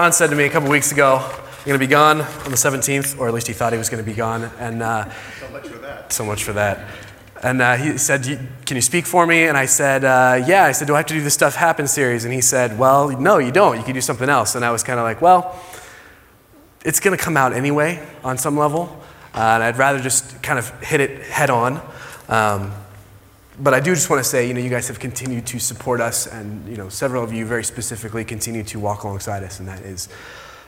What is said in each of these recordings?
John said to me a couple weeks ago, I'm going to be gone on the 17th, or at least he thought he was going to be gone. And uh, So much for that. so much for that. And uh, he said, Can you speak for me? And I said, uh, Yeah. I said, Do I have to do the Stuff Happen series? And he said, Well, no, you don't. You can do something else. And I was kind of like, Well, it's going to come out anyway on some level. Uh, and I'd rather just kind of hit it head on. Um, but I do just want to say, you know, you guys have continued to support us, and you know, several of you very specifically continue to walk alongside us, and that is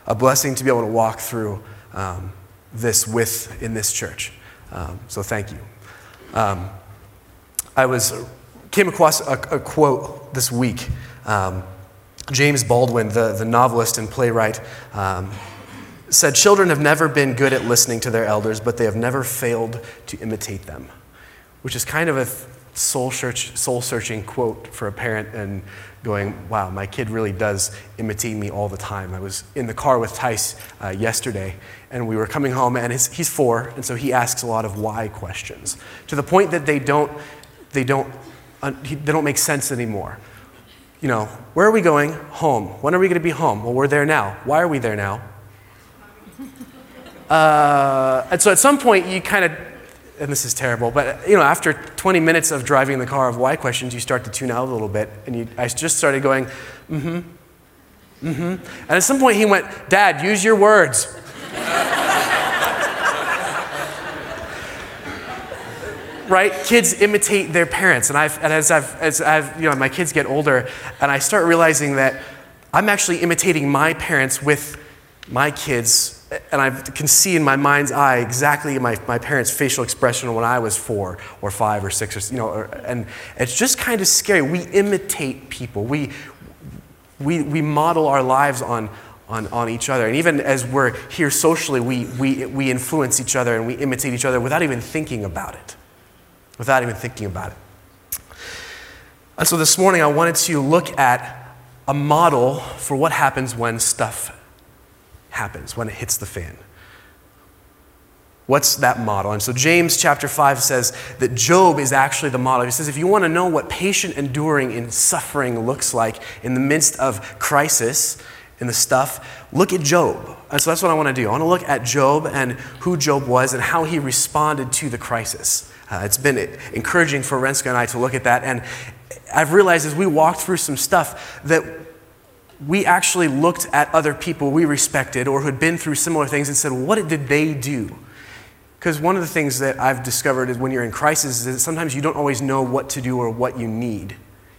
a blessing to be able to walk through um, this with in this church. Um, so thank you. Um, I was came across a, a quote this week. Um, James Baldwin, the, the novelist and playwright, um, said, Children have never been good at listening to their elders, but they have never failed to imitate them, which is kind of a soul, search, soul searching quote for a parent and going, Wow, my kid really does imitate me all the time. I was in the car with Tice uh, yesterday, and we were coming home, and his, he's four, and so he asks a lot of why questions to the point that they don't, they don't, uh, he- they don't make sense anymore you know, where are we going? Home. When are we going to be home? Well, we're there now. Why are we there now? Uh, and so at some point, you kind of, and this is terrible, but you know, after 20 minutes of driving the car of why questions, you start to tune out a little bit. And you, I just started going, mm hmm, mm hmm. And at some point, he went, Dad, use your words. right? Kids imitate their parents. And, I've, and as, I've, as I've, you know, my kids get older, and I start realizing that I'm actually imitating my parents with my kids. And I can see in my mind's eye exactly my, my parents' facial expression when I was four or five or six, or, you know, or, and it's just kind of scary. We imitate people. We, we, we model our lives on, on, on each other. And even as we're here socially, we, we, we influence each other and we imitate each other without even thinking about it without even thinking about it. And so this morning, I wanted to look at a model for what happens when stuff happens, when it hits the fan. What's that model? And so James chapter 5 says that Job is actually the model. He says, if you want to know what patient enduring in suffering looks like in the midst of crisis, in the stuff, look at Job. And so that's what I want to do. I want to look at Job and who Job was and how he responded to the crisis. Uh, it's been encouraging for Renska and I to look at that. And I've realized as we walked through some stuff that we actually looked at other people we respected or who had been through similar things and said, what did they do? Because one of the things that I've discovered is when you're in crisis is that sometimes you don't always know what to do or what you need.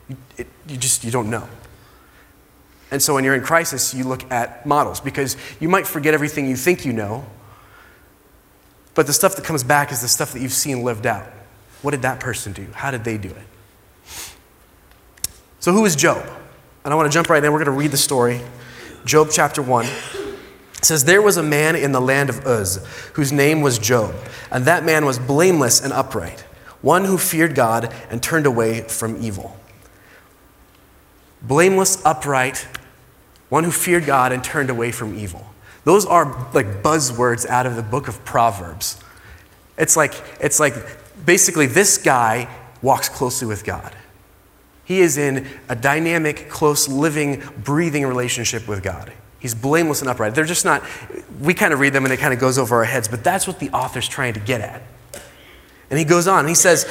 You, it, you just you don't know. And so when you're in crisis, you look at models because you might forget everything you think you know, but the stuff that comes back is the stuff that you've seen lived out. What did that person do? How did they do it? So, who is Job? And I want to jump right in. We're going to read the story. Job chapter 1. It says, There was a man in the land of Uz whose name was Job, and that man was blameless and upright, one who feared God and turned away from evil. Blameless, upright, one who feared God and turned away from evil. Those are like buzzwords out of the book of Proverbs. It's like, it's like basically this guy walks closely with God. He is in a dynamic, close, living, breathing relationship with God. He's blameless and upright. They're just not, we kind of read them and it kind of goes over our heads, but that's what the author's trying to get at. And he goes on, he says,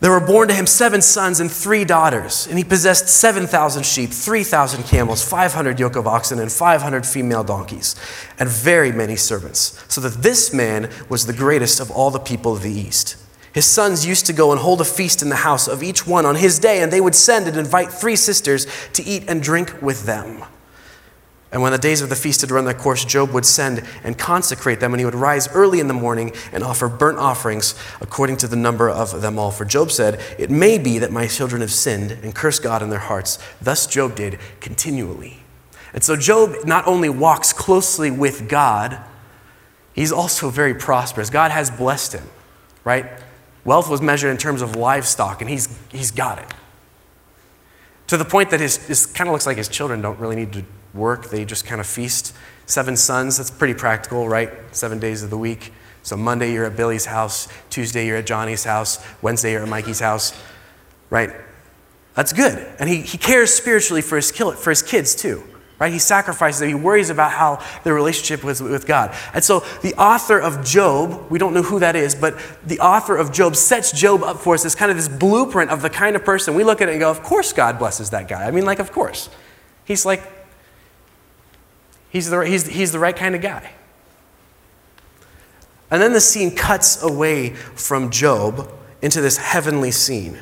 There were born to him seven sons and three daughters, and he possessed 7,000 sheep, 3,000 camels, 500 yoke of oxen, and 500 female donkeys, and very many servants, so that this man was the greatest of all the people of the East. His sons used to go and hold a feast in the house of each one on his day, and they would send and invite three sisters to eat and drink with them. And when the days of the feast had run their course, Job would send and consecrate them, and he would rise early in the morning and offer burnt offerings according to the number of them all. For Job said, It may be that my children have sinned and cursed God in their hearts. Thus Job did continually. And so Job not only walks closely with God, he's also very prosperous. God has blessed him, right? Wealth was measured in terms of livestock, and he's, he's got it. To the point that his, his kind of looks like his children don't really need to work, they just kind of feast. Seven sons, that's pretty practical, right? Seven days of the week. So Monday you're at Billy's house, Tuesday you're at Johnny's house, Wednesday you're at Mikey's house, right? That's good. And he, he cares spiritually for his, for his kids too. Right? He sacrifices. He worries about how the relationship was with God. And so the author of Job, we don't know who that is, but the author of Job sets Job up for us as kind of this blueprint of the kind of person we look at it and go, of course God blesses that guy. I mean, like, of course. He's like, he's the, he's, he's the right kind of guy. And then the scene cuts away from Job into this heavenly scene.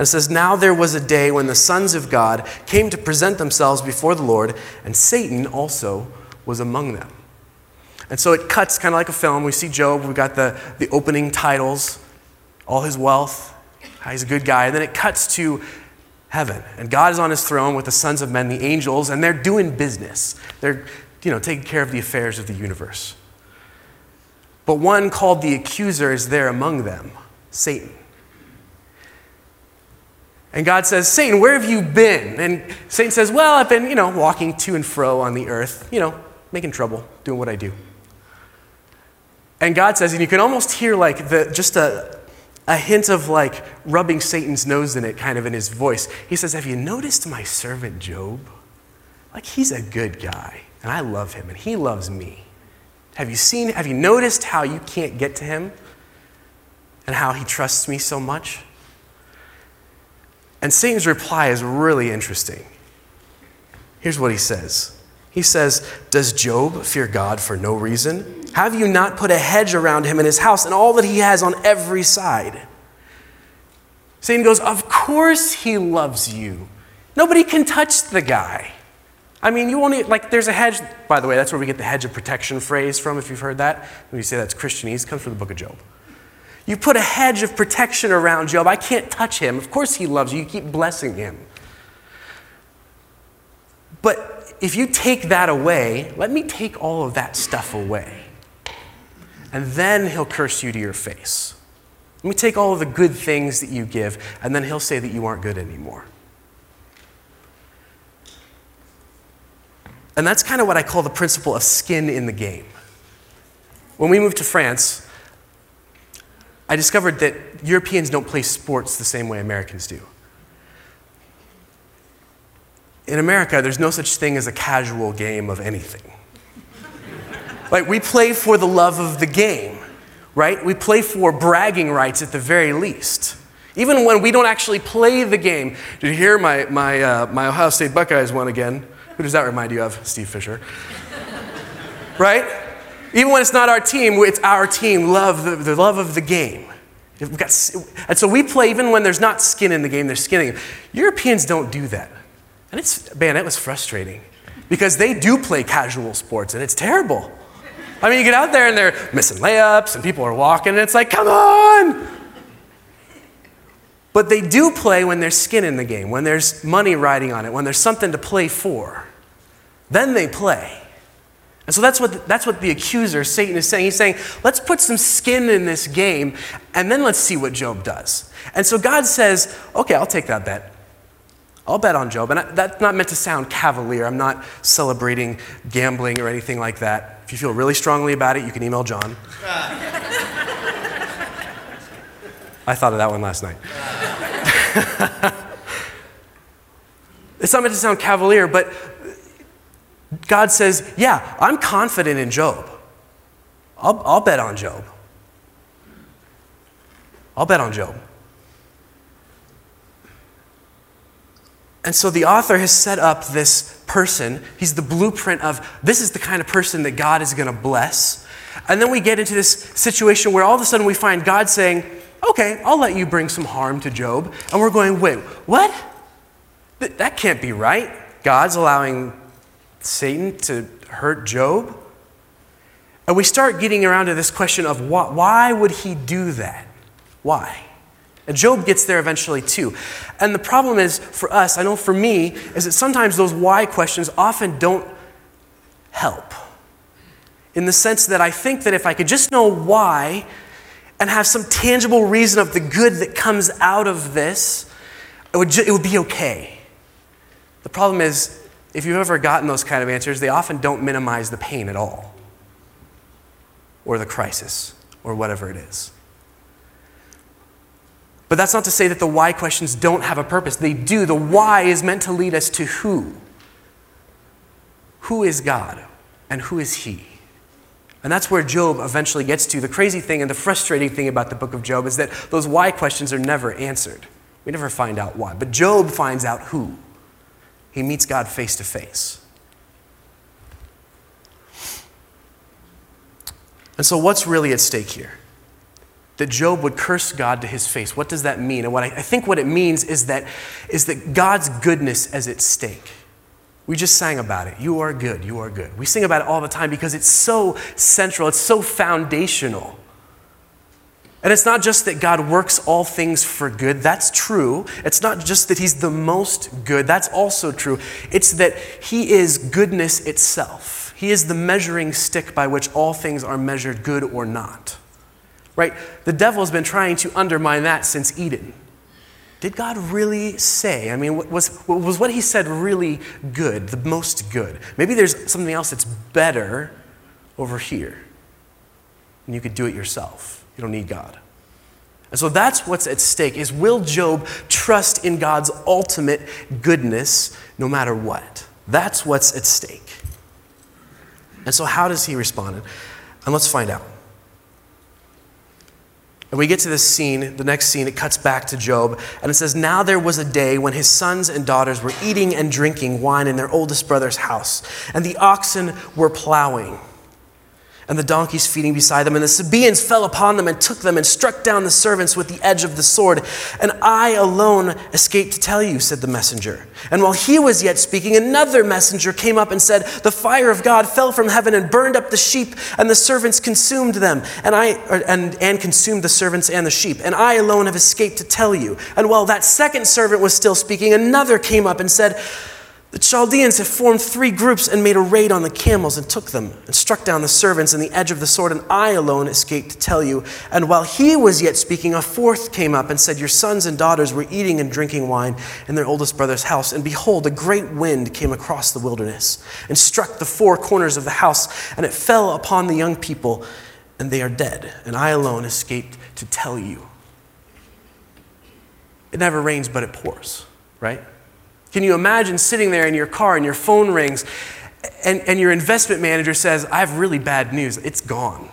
And it says, Now there was a day when the sons of God came to present themselves before the Lord, and Satan also was among them. And so it cuts kind of like a film. We see Job, we've got the, the opening titles, all his wealth, how he's a good guy. And then it cuts to heaven. And God is on his throne with the sons of men, the angels, and they're doing business. They're, you know, taking care of the affairs of the universe. But one called the accuser is there among them, Satan. And God says, Satan, where have you been? And Satan says, Well, I've been, you know, walking to and fro on the earth, you know, making trouble, doing what I do. And God says, and you can almost hear like the, just a, a hint of like rubbing Satan's nose in it kind of in his voice. He says, Have you noticed my servant Job? Like, he's a good guy, and I love him, and he loves me. Have you seen, have you noticed how you can't get to him and how he trusts me so much? And Satan's reply is really interesting. Here's what he says He says, Does Job fear God for no reason? Have you not put a hedge around him and his house and all that he has on every side? Satan goes, Of course he loves you. Nobody can touch the guy. I mean, you only, like, there's a hedge, by the way, that's where we get the hedge of protection phrase from, if you've heard that. When you say that's Christianese, comes from the book of Job. You put a hedge of protection around Job. I can't touch him. Of course, he loves you. You keep blessing him. But if you take that away, let me take all of that stuff away. And then he'll curse you to your face. Let me take all of the good things that you give, and then he'll say that you aren't good anymore. And that's kind of what I call the principle of skin in the game. When we moved to France, I discovered that Europeans don't play sports the same way Americans do. In America, there's no such thing as a casual game of anything. like, we play for the love of the game, right? We play for bragging rights at the very least. Even when we don't actually play the game. Did you hear my, my, uh, my Ohio State Buckeyes won again? Who does that remind you of? Steve Fisher. right? Even when it's not our team, it's our team, love, the, the love of the game. We've Got, and so we play even when there's not skin in the game, there's skin in the game. Europeans don't do that. And it's, man, that was frustrating because they do play casual sports and it's terrible. I mean, you get out there and they're missing layups and people are walking and it's like, come on! But they do play when there's skin in the game, when there's money riding on it, when there's something to play for. Then they play. And so that's what, that's what the accuser, Satan, is saying. He's saying, let's put some skin in this game and then let's see what Job does. And so God says, okay, I'll take that bet. I'll bet on Job. And that's not meant to sound cavalier. I'm not celebrating gambling or anything like that. If you feel really strongly about it, you can email John. I thought of that one last night. it's not meant to sound cavalier, but God says, Yeah, I'm confident in Job. I'll, I'll bet on Job. I'll bet on Job. And so the author has set up this person. He's the blueprint of this is the kind of person that God is going to bless. And then we get into this situation where all of a sudden we find God saying, Okay, I'll let you bring some harm to Job. And we're going, Wait, what? That can't be right. God's allowing Satan to hurt Job? And we start getting around to this question of why, why would he do that? Why? And Job gets there eventually too. And the problem is for us, I know for me, is that sometimes those why questions often don't help. In the sense that I think that if I could just know why and have some tangible reason of the good that comes out of this, it would, ju- it would be okay. The problem is, if you've ever gotten those kind of answers, they often don't minimize the pain at all, or the crisis, or whatever it is. But that's not to say that the why questions don't have a purpose. They do. The why is meant to lead us to who? who is God and who is He? And that's where Job eventually gets to. The crazy thing and the frustrating thing about the book of Job is that those why questions are never answered. We never find out why. But Job finds out who. He meets God face to face. And so, what's really at stake here? That Job would curse God to his face. What does that mean? And what I, I think what it means is that, is that God's goodness is at stake. We just sang about it. You are good, you are good. We sing about it all the time because it's so central, it's so foundational. And it's not just that God works all things for good, that's true. It's not just that He's the most good, that's also true. It's that He is goodness itself. He is the measuring stick by which all things are measured, good or not. Right? The devil has been trying to undermine that since Eden. Did God really say? I mean, was, was what he said really good, the most good? Maybe there's something else that's better over here. And you could do it yourself. You don't need God. And so that's what's at stake is will Job trust in God's ultimate goodness no matter what? That's what's at stake. And so how does he respond? And let's find out. And we get to this scene, the next scene, it cuts back to Job, and it says, Now there was a day when his sons and daughters were eating and drinking wine in their oldest brother's house, and the oxen were plowing and the donkeys feeding beside them. And the Sabaeans fell upon them and took them and struck down the servants with the edge of the sword. And I alone escaped to tell you, said the messenger. And while he was yet speaking, another messenger came up and said, The fire of God fell from heaven and burned up the sheep, and the servants consumed them, and I and, and consumed the servants and the sheep. And I alone have escaped to tell you. And while that second servant was still speaking, another came up and said, the Chaldeans have formed three groups and made a raid on the camels and took them and struck down the servants and the edge of the sword, and I alone escaped to tell you. And while he was yet speaking, a fourth came up and said, Your sons and daughters were eating and drinking wine in their oldest brother's house. And behold, a great wind came across the wilderness and struck the four corners of the house, and it fell upon the young people, and they are dead. And I alone escaped to tell you. It never rains, but it pours, right? Can you imagine sitting there in your car and your phone rings and, and your investment manager says, I have really bad news, it's gone.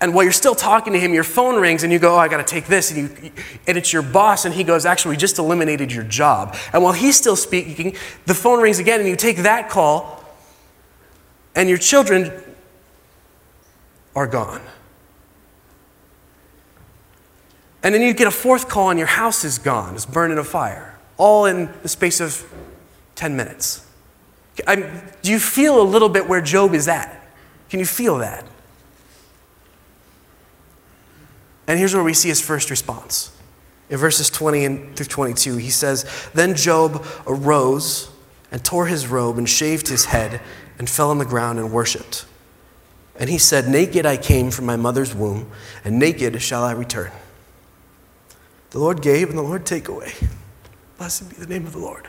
And while you're still talking to him, your phone rings and you go, Oh, I got to take this. And, you, and it's your boss, and he goes, Actually, we just eliminated your job. And while he's still speaking, the phone rings again, and you take that call, and your children are gone. And then you get a fourth call, and your house is gone, it's burned in a fire all in the space of 10 minutes. I'm, do you feel a little bit where Job is at? Can you feel that? And here's where we see his first response. In verses 20 and through 22, he says, Then Job arose and tore his robe and shaved his head and fell on the ground and worshiped. And he said, Naked I came from my mother's womb, and naked shall I return. The Lord gave, and the Lord take away. Blessed be the name of the Lord.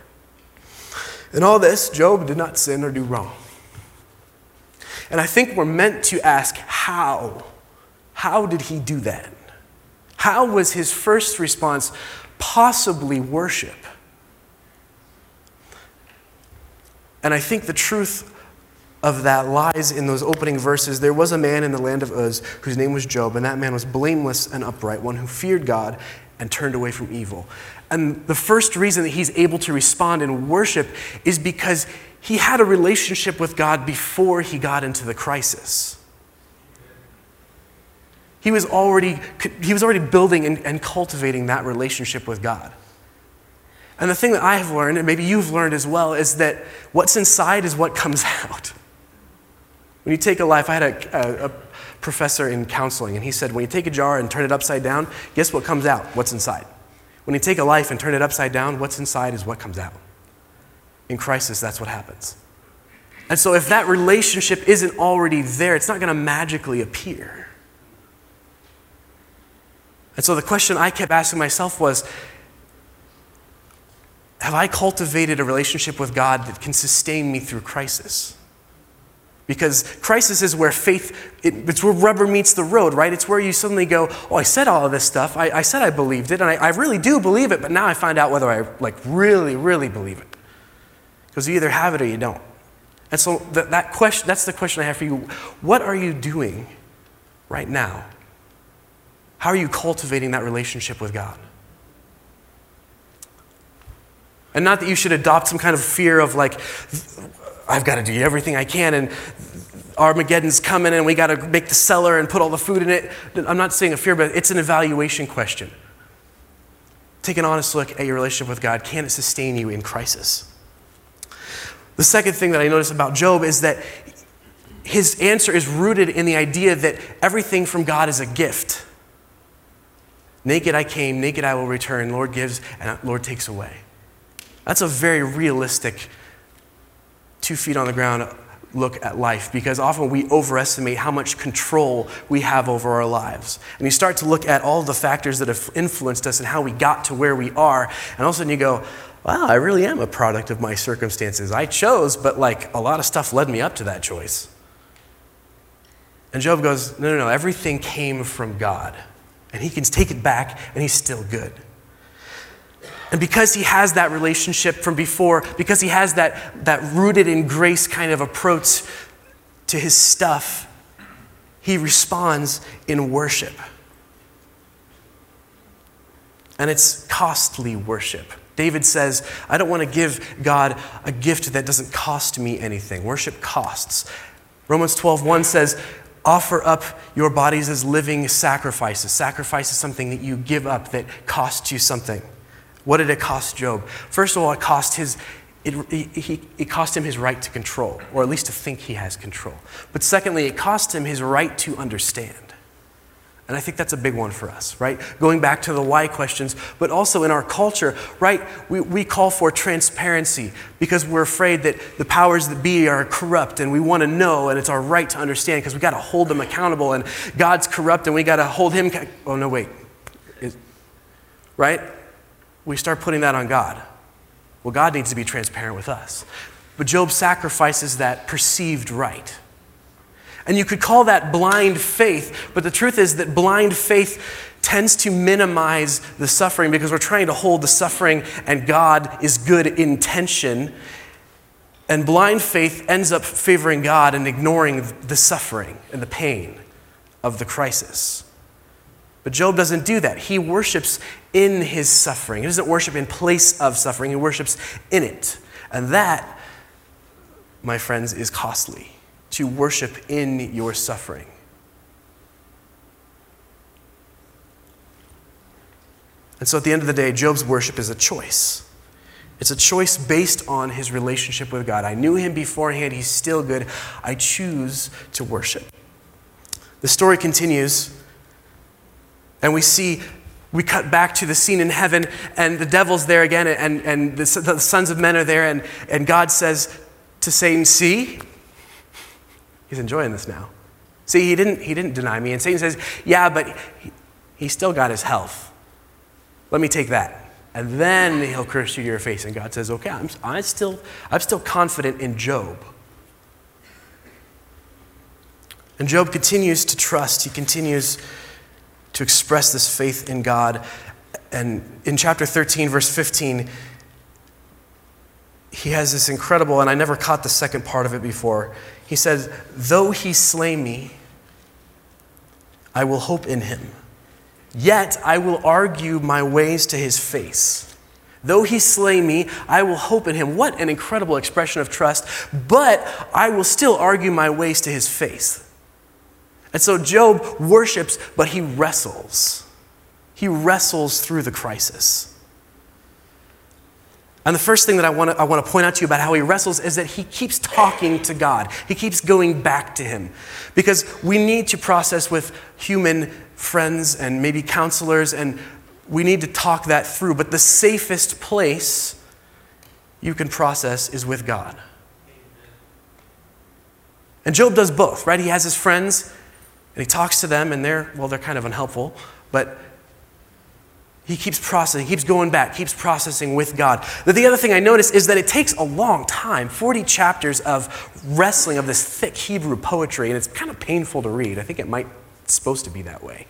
In all this, Job did not sin or do wrong. And I think we're meant to ask how? How did he do that? How was his first response possibly worship? And I think the truth of that lies in those opening verses. There was a man in the land of Uz whose name was Job, and that man was blameless and upright, one who feared God and turned away from evil. And the first reason that he's able to respond in worship is because he had a relationship with God before he got into the crisis. He was already, he was already building and, and cultivating that relationship with God. And the thing that I have learned, and maybe you've learned as well, is that what's inside is what comes out. When you take a life, I had a, a, a, professor in counseling, and he said, when you take a jar and turn it upside down, guess what comes out? What's inside? When you take a life and turn it upside down, what's inside is what comes out. In crisis, that's what happens. And so, if that relationship isn't already there, it's not going to magically appear. And so, the question I kept asking myself was Have I cultivated a relationship with God that can sustain me through crisis? Because crisis is where faith, it, it's where rubber meets the road, right? It's where you suddenly go, oh, I said all of this stuff. I, I said I believed it, and I, I, really do believe it, but now I find out whether I like really, really believe it. Because you either have it or you don't. And so that, that question, that's the question I have for you. What are you doing right now? How are you cultivating that relationship with God? And not that you should adopt some kind of fear of like, I've got to do everything I can and Armageddon's coming and we got to make the cellar and put all the food in it. I'm not saying a fear, but it's an evaluation question. Take an honest look at your relationship with God. Can it sustain you in crisis? The second thing that I notice about Job is that his answer is rooted in the idea that everything from God is a gift. Naked I came, naked I will return. Lord gives, and Lord takes away. That's a very realistic, two feet on the ground look at life because often we overestimate how much control we have over our lives. And you start to look at all the factors that have influenced us and how we got to where we are, and all of a sudden you go, wow, I really am a product of my circumstances. I chose, but like a lot of stuff led me up to that choice. And Job goes, no, no, no, everything came from God. And he can take it back, and he's still good. And because he has that relationship from before, because he has that, that rooted in grace kind of approach to his stuff, he responds in worship. And it's costly worship. David says, I don't want to give God a gift that doesn't cost me anything. Worship costs. Romans 12:1 says, offer up your bodies as living sacrifices. Sacrifice is something that you give up that costs you something. What did it cost Job? First of all, it cost his it, it cost him his right to control, or at least to think he has control. But secondly, it cost him his right to understand. And I think that's a big one for us, right? Going back to the why questions, but also in our culture, right? We, we call for transparency because we're afraid that the powers that be are corrupt and we want to know and it's our right to understand because we got to hold them accountable and God's corrupt and we got to hold him. Oh, no, wait. Is, right? We start putting that on God. Well, God needs to be transparent with us. But Job sacrifices that perceived right. And you could call that blind faith, but the truth is that blind faith tends to minimize the suffering because we're trying to hold the suffering and God is good intention. And blind faith ends up favoring God and ignoring the suffering and the pain of the crisis. But Job doesn't do that. He worships in his suffering. He doesn't worship in place of suffering, he worships in it. And that, my friends, is costly to worship in your suffering. And so at the end of the day, Job's worship is a choice. It's a choice based on his relationship with God. I knew him beforehand, he's still good. I choose to worship. The story continues and we see, we cut back to the scene in heaven, and the devil's there again, and, and the, the sons of men are there, and, and God says to Satan, See, he's enjoying this now. See, he didn't, he didn't deny me. And Satan says, Yeah, but he, he still got his health. Let me take that. And then he'll curse you to your face. And God says, Okay, I'm, I'm, still, I'm still confident in Job. And Job continues to trust. He continues to express this faith in God. And in chapter 13, verse 15, he has this incredible, and I never caught the second part of it before. He says, Though he slay me, I will hope in him. Yet I will argue my ways to his face. Though he slay me, I will hope in him. What an incredible expression of trust. But I will still argue my ways to his face. And so Job worships, but he wrestles. He wrestles through the crisis. And the first thing that I want, to, I want to point out to you about how he wrestles is that he keeps talking to God. He keeps going back to him. Because we need to process with human friends and maybe counselors, and we need to talk that through. But the safest place you can process is with God. And Job does both, right? He has his friends and he talks to them, and they're, well, they're kind of unhelpful, but he keeps processing, keeps going back, keeps processing with God. But the other thing I notice is that it takes a long time 40 chapters of wrestling of this thick Hebrew poetry, and it's kind of painful to read. I think it might, it's supposed to be that way.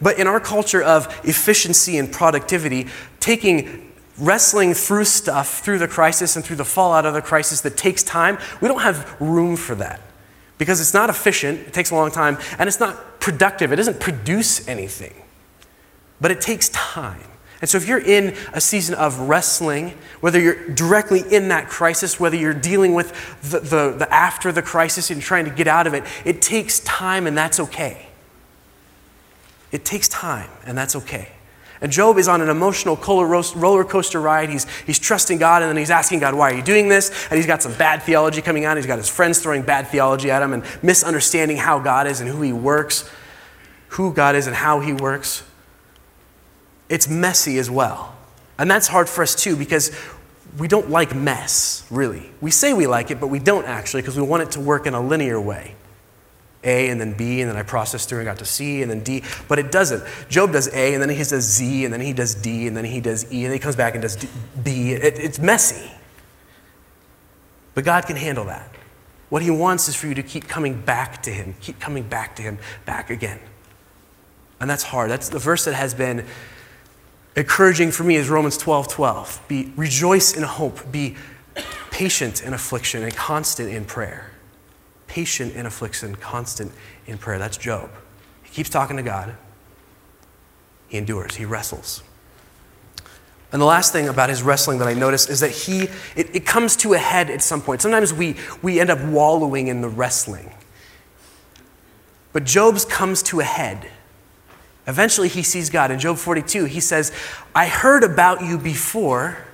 But in our culture of efficiency and productivity, taking wrestling through stuff, through the crisis and through the fallout of the crisis that takes time, we don't have room for that because it's not efficient, it takes a long time, and it's not productive. It doesn't produce anything, but it takes time. And so, if you're in a season of wrestling, whether you're directly in that crisis, whether you're dealing with the, the, the after the crisis and trying to get out of it, it takes time, and that's okay. It takes time, and that's okay. And Job is on an emotional roller coaster ride. He's, he's trusting God and then he's asking God, why are you doing this? And he's got some bad theology coming out. He's got his friends throwing bad theology at him and misunderstanding how God is and who he works, who God is and how he works. It's messy as well. And that's hard for us too because we don't like mess, really. We say we like it, but we don't actually because we want it to work in a linear way. A and then B, and then I processed through and got to C and then D. But it doesn't. Job does A, and then he does Z, and then he does D, and then he does E, and then he comes back and does D, B. It, it's messy. But God can handle that. What he wants is for you to keep coming back to him, keep coming back to him, back again. And that's hard. That's the verse that has been encouraging for me is Romans 12 12. Be rejoice in hope, be patient in affliction, and constant in prayer patient in affliction, constant in prayer. That's Job. He keeps talking to God. He endures, he wrestles. And the last thing about his wrestling that I notice is that he, it, it comes to a head at some point. Sometimes we, we end up wallowing in the wrestling. But Job's comes to a head. Eventually, he sees God. In Job 42, he says, I heard about you before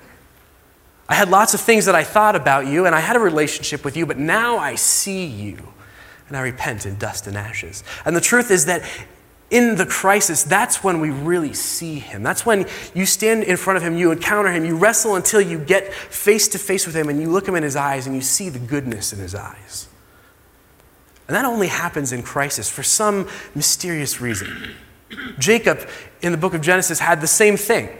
I had lots of things that I thought about you, and I had a relationship with you, but now I see you, and I repent in dust and ashes. And the truth is that in the crisis, that's when we really see him. That's when you stand in front of him, you encounter him, you wrestle until you get face to face with him, and you look him in his eyes, and you see the goodness in his eyes. And that only happens in crisis for some mysterious reason. Jacob in the book of Genesis had the same thing.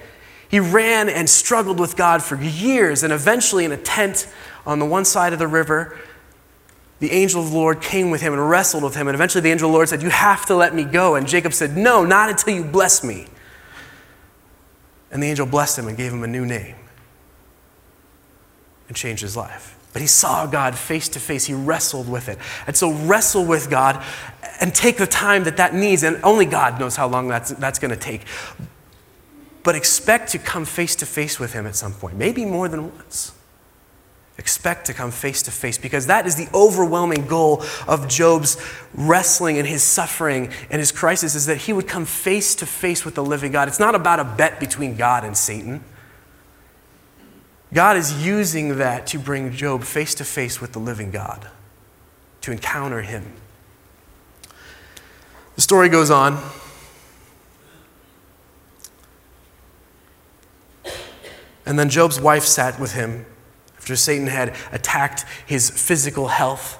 He ran and struggled with God for years, and eventually, in a tent on the one side of the river, the angel of the Lord came with him and wrestled with him. And eventually, the angel of the Lord said, You have to let me go. And Jacob said, No, not until you bless me. And the angel blessed him and gave him a new name and changed his life. But he saw God face to face. He wrestled with it. And so, wrestle with God and take the time that that needs. And only God knows how long that's, that's going to take but expect to come face to face with him at some point, maybe more than once. Expect to come face to face because that is the overwhelming goal of Job's wrestling and his suffering and his crisis is that he would come face to face with the living God. It's not about a bet between God and Satan. God is using that to bring Job face to face with the living God, to encounter him. The story goes on. And then Job's wife sat with him after Satan had attacked his physical health.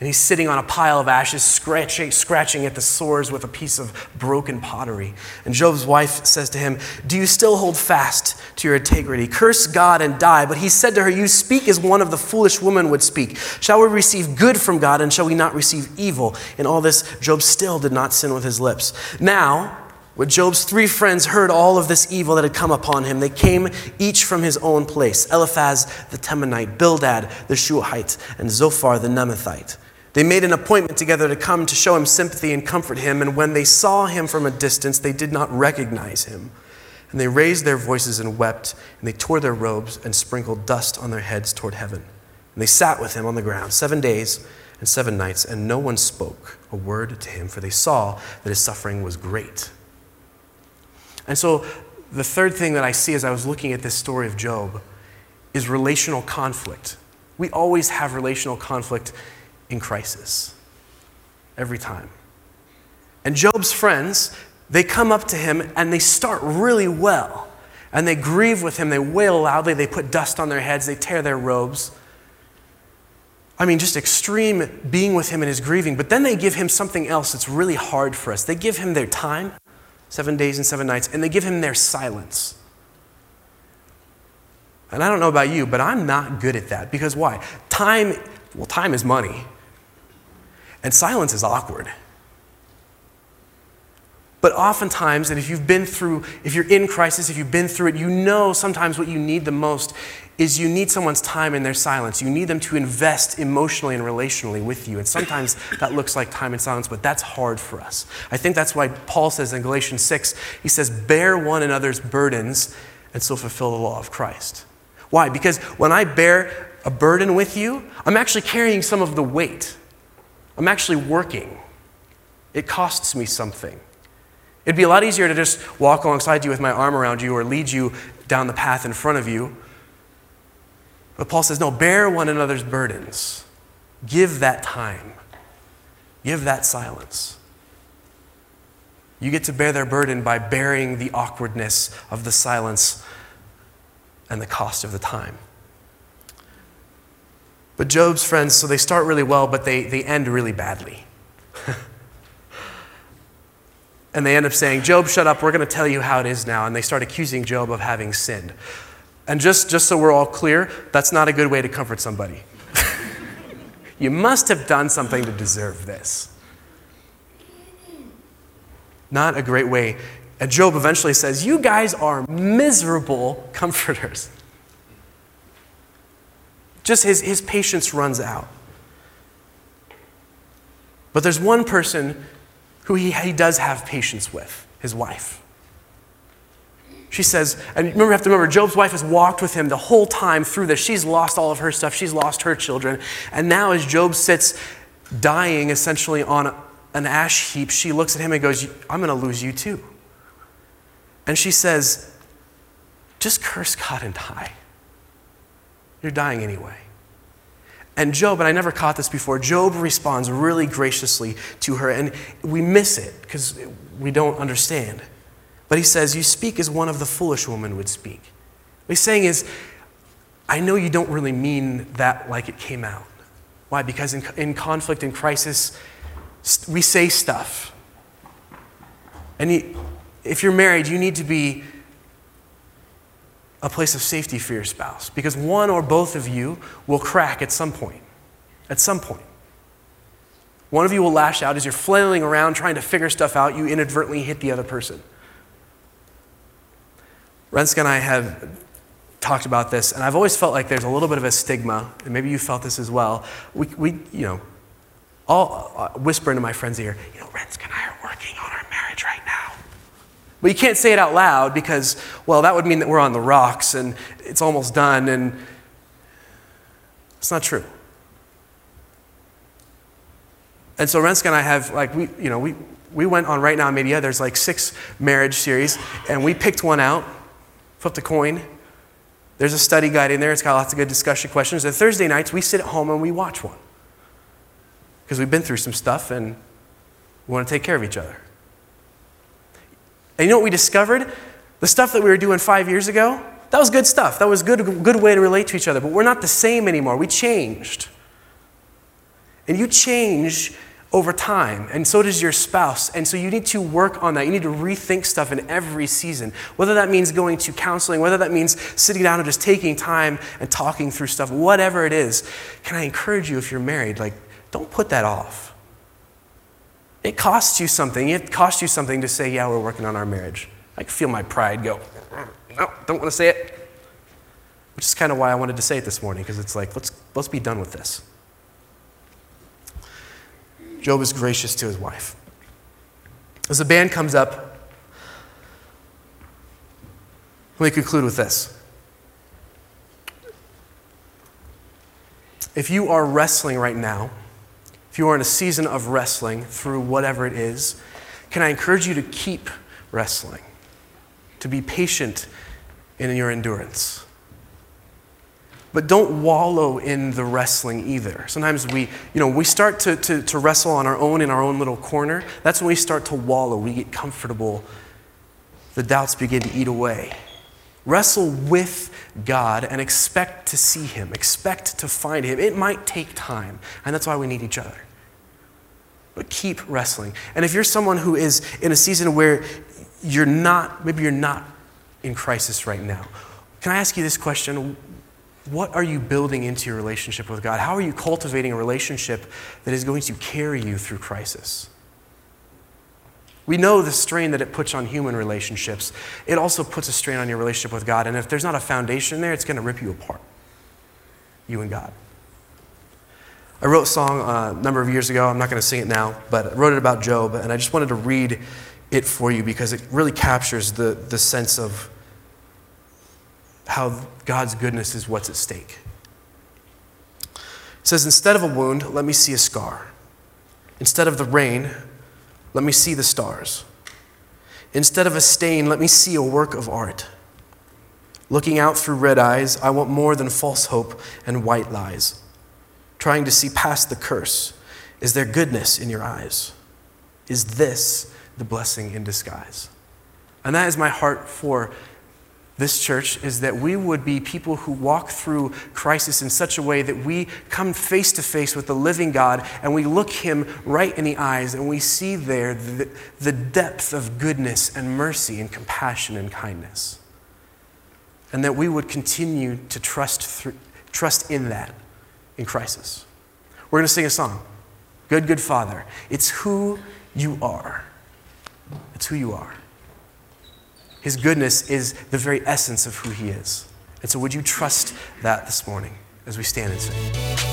And he's sitting on a pile of ashes, scratching, scratching at the sores with a piece of broken pottery. And Job's wife says to him, Do you still hold fast to your integrity? Curse God and die. But he said to her, You speak as one of the foolish women would speak. Shall we receive good from God, and shall we not receive evil? In all this, Job still did not sin with his lips. Now, when Job's three friends heard all of this evil that had come upon him, they came each from his own place Eliphaz the Temanite, Bildad the Shuhite, and Zophar the Naamathite. They made an appointment together to come to show him sympathy and comfort him, and when they saw him from a distance, they did not recognize him. And they raised their voices and wept, and they tore their robes and sprinkled dust on their heads toward heaven. And they sat with him on the ground seven days and seven nights, and no one spoke a word to him, for they saw that his suffering was great. And so, the third thing that I see as I was looking at this story of Job is relational conflict. We always have relational conflict in crisis, every time. And Job's friends, they come up to him and they start really well. And they grieve with him, they wail loudly, they put dust on their heads, they tear their robes. I mean, just extreme being with him in his grieving. But then they give him something else that's really hard for us. They give him their time, seven days and seven nights, and they give him their silence. And I don't know about you, but I'm not good at that. Because why? Time, well, time is money. And silence is awkward. But oftentimes, and if you've been through, if you're in crisis, if you've been through it, you know sometimes what you need the most is you need someone's time in their silence. You need them to invest emotionally and relationally with you. And sometimes that looks like time in silence, but that's hard for us. I think that's why Paul says in Galatians 6, he says, Bear one another's burdens and so fulfill the law of Christ. Why? Because when I bear a burden with you, I'm actually carrying some of the weight. I'm actually working. It costs me something. It'd be a lot easier to just walk alongside you with my arm around you or lead you down the path in front of you. But Paul says, no, bear one another's burdens. Give that time. Give that silence. You get to bear their burden by bearing the awkwardness of the silence and the cost of the time. But Job's friends, so they start really well, but they, they end really badly. And they end up saying, Job, shut up, we're going to tell you how it is now. And they start accusing Job of having sinned. And just, just so we're all clear, that's not a good way to comfort somebody. you must have done something to deserve this. Not a great way. And Job eventually says, You guys are miserable comforters. Just his, his patience runs out. But there's one person who he, he does have patience with his wife. She says, and remember, you have to remember, Job's wife has walked with him the whole time through this. She's lost all of her stuff, she's lost her children. And now, as Job sits dying essentially on an ash heap, she looks at him and goes, I'm going to lose you too. And she says, Just curse God and die. You're dying anyway. And Job, and I never caught this before, Job responds really graciously to her, and we miss it because we don't understand. But he says, You speak as one of the foolish women would speak. What he's saying is, I know you don't really mean that like it came out. Why? Because in, in conflict and crisis, we say stuff. And he, if you're married, you need to be a place of safety for your spouse because one or both of you will crack at some point. At some point. One of you will lash out as you're flailing around trying to figure stuff out, you inadvertently hit the other person. Renska and I have talked about this, and I've always felt like there's a little bit of a stigma, and maybe you felt this as well. We, we you know, all uh, whisper into my friend's ear, you know, Renska and I are working on our marriage right now. But you can't say it out loud because, well, that would mean that we're on the rocks and it's almost done, and it's not true. And so Renska and I have, like, we, you know, we, we went on Right Now Media. There's like six marriage series, and we picked one out, flipped a coin. There's a study guide in there. It's got lots of good discussion questions. And Thursday nights, we sit at home and we watch one because we've been through some stuff and we want to take care of each other. And you know what we discovered? The stuff that we were doing five years ago, that was good stuff. That was good, good way to relate to each other. But we're not the same anymore. We changed. And you change over time, and so does your spouse. And so you need to work on that. You need to rethink stuff in every season. Whether that means going to counseling, whether that means sitting down and just taking time and talking through stuff, whatever it is, can I encourage you if you're married, like, don't put that off. It costs you something. It costs you something to say, yeah, we're working on our marriage. I can feel my pride go, no, don't want to say it. Which is kind of why I wanted to say it this morning, because it's like, let's, let's be done with this. Job is gracious to his wife. As the band comes up, let me conclude with this. If you are wrestling right now, if you are in a season of wrestling through whatever it is, can I encourage you to keep wrestling, to be patient in your endurance? But don't wallow in the wrestling either. Sometimes we, you know, we start to, to, to wrestle on our own in our own little corner. That's when we start to wallow. We get comfortable. The doubts begin to eat away. Wrestle with God and expect to see Him, expect to find Him. It might take time, and that's why we need each other. But keep wrestling. And if you're someone who is in a season where you're not, maybe you're not in crisis right now, can I ask you this question? What are you building into your relationship with God? How are you cultivating a relationship that is going to carry you through crisis? We know the strain that it puts on human relationships. It also puts a strain on your relationship with God. And if there's not a foundation there, it's going to rip you apart, you and God. I wrote a song uh, a number of years ago. I'm not going to sing it now, but I wrote it about Job. And I just wanted to read it for you because it really captures the, the sense of how God's goodness is what's at stake. It says, Instead of a wound, let me see a scar. Instead of the rain, let me see the stars. Instead of a stain, let me see a work of art. Looking out through red eyes, I want more than false hope and white lies. Trying to see past the curse, is there goodness in your eyes? Is this the blessing in disguise? And that is my heart for this church is that we would be people who walk through crisis in such a way that we come face to face with the living God and we look him right in the eyes and we see there the, the depth of goodness and mercy and compassion and kindness. And that we would continue to trust, through, trust in that in crisis. We're going to sing a song Good, Good Father. It's who you are. It's who you are. His goodness is the very essence of who He is. And so, would you trust that this morning as we stand and sing?